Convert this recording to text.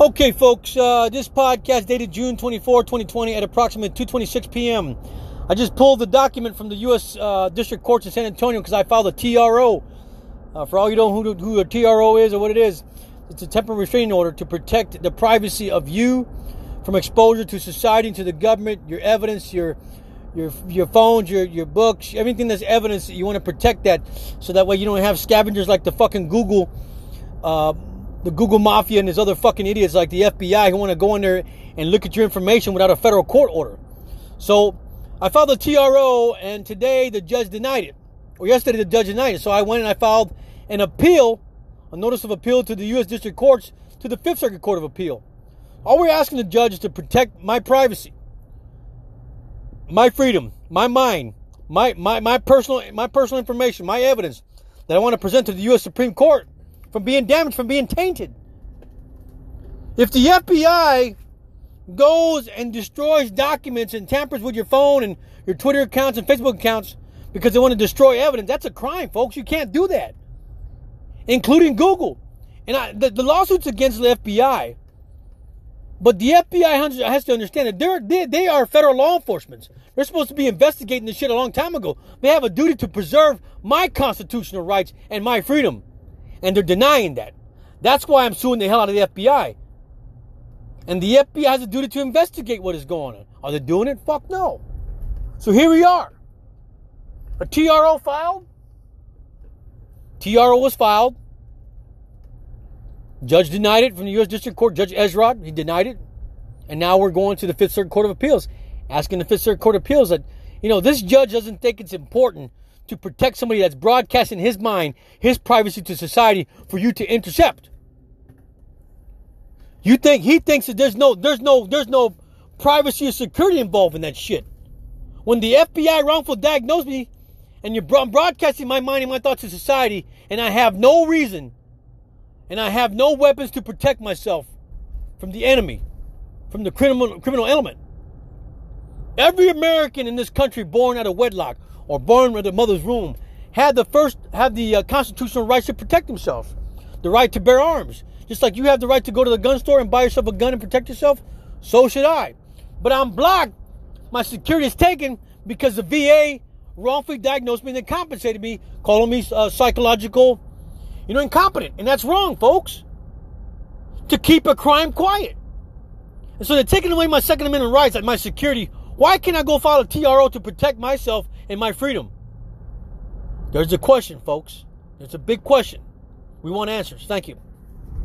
Okay, folks, uh, this podcast dated June 24, 2020 at approximately 2.26 p.m. I just pulled the document from the U.S. Uh, District Courts in San Antonio because I filed a TRO. Uh, for all you don't know who, who a TRO is or what it is, it's a temporary restraining order to protect the privacy of you from exposure to society, and to the government, your evidence, your your your phones, your your books, everything that's evidence. You want to protect that so that way you don't have scavengers like the fucking Google, uh, the Google mafia and these other fucking idiots like the FBI who want to go in there and look at your information without a federal court order. So I filed a TRO, and today the judge denied it, or yesterday the judge denied it. So I went and I filed an appeal, a notice of appeal to the U.S. District Courts to the Fifth Circuit Court of Appeal. All we're asking the judge is to protect my privacy, my freedom, my mind, my, my, my personal my personal information, my evidence that I want to present to the U.S. Supreme Court from being damaged, from being tainted. If the FBI goes and destroys documents and tampers with your phone and your Twitter accounts and Facebook accounts because they want to destroy evidence, that's a crime, folks. You can't do that, including Google. And I, the, the lawsuits against the FBI but the FBI has to understand that they're, they, they are federal law enforcement. They're supposed to be investigating this shit a long time ago. They have a duty to preserve my constitutional rights and my freedom. And they're denying that. That's why I'm suing the hell out of the FBI. And the FBI has a duty to investigate what is going on. Are they doing it? Fuck no. So here we are. A TRO filed. TRO was filed. Judge denied it from the U.S. District Court. Judge Ezra, he denied it. And now we're going to the Fifth Circuit Court of Appeals, asking the Fifth Circuit Court of Appeals that, you know, this judge doesn't think it's important to protect somebody that's broadcasting his mind, his privacy to society for you to intercept. You think he thinks that there's no there's no there's no privacy or security involved in that shit. When the FBI wrongful diagnosed me and you're broadcasting my mind and my thoughts to society and I have no reason and I have no weapons to protect myself from the enemy, from the criminal, criminal element. Every American in this country born out of wedlock or born in a mother's womb had the first have the uh, constitutional rights to protect themselves, the right to bear arms. Just like you have the right to go to the gun store and buy yourself a gun and protect yourself, so should I. But I'm blocked. My security is taken because the VA wrongfully diagnosed me and compensated me, calling me uh, psychological you know, incompetent. And that's wrong, folks. To keep a crime quiet. And so they're taking away my Second Amendment rights and my security. Why can't I go file a TRO to protect myself and my freedom? There's a question, folks. There's a big question. We want answers. Thank you.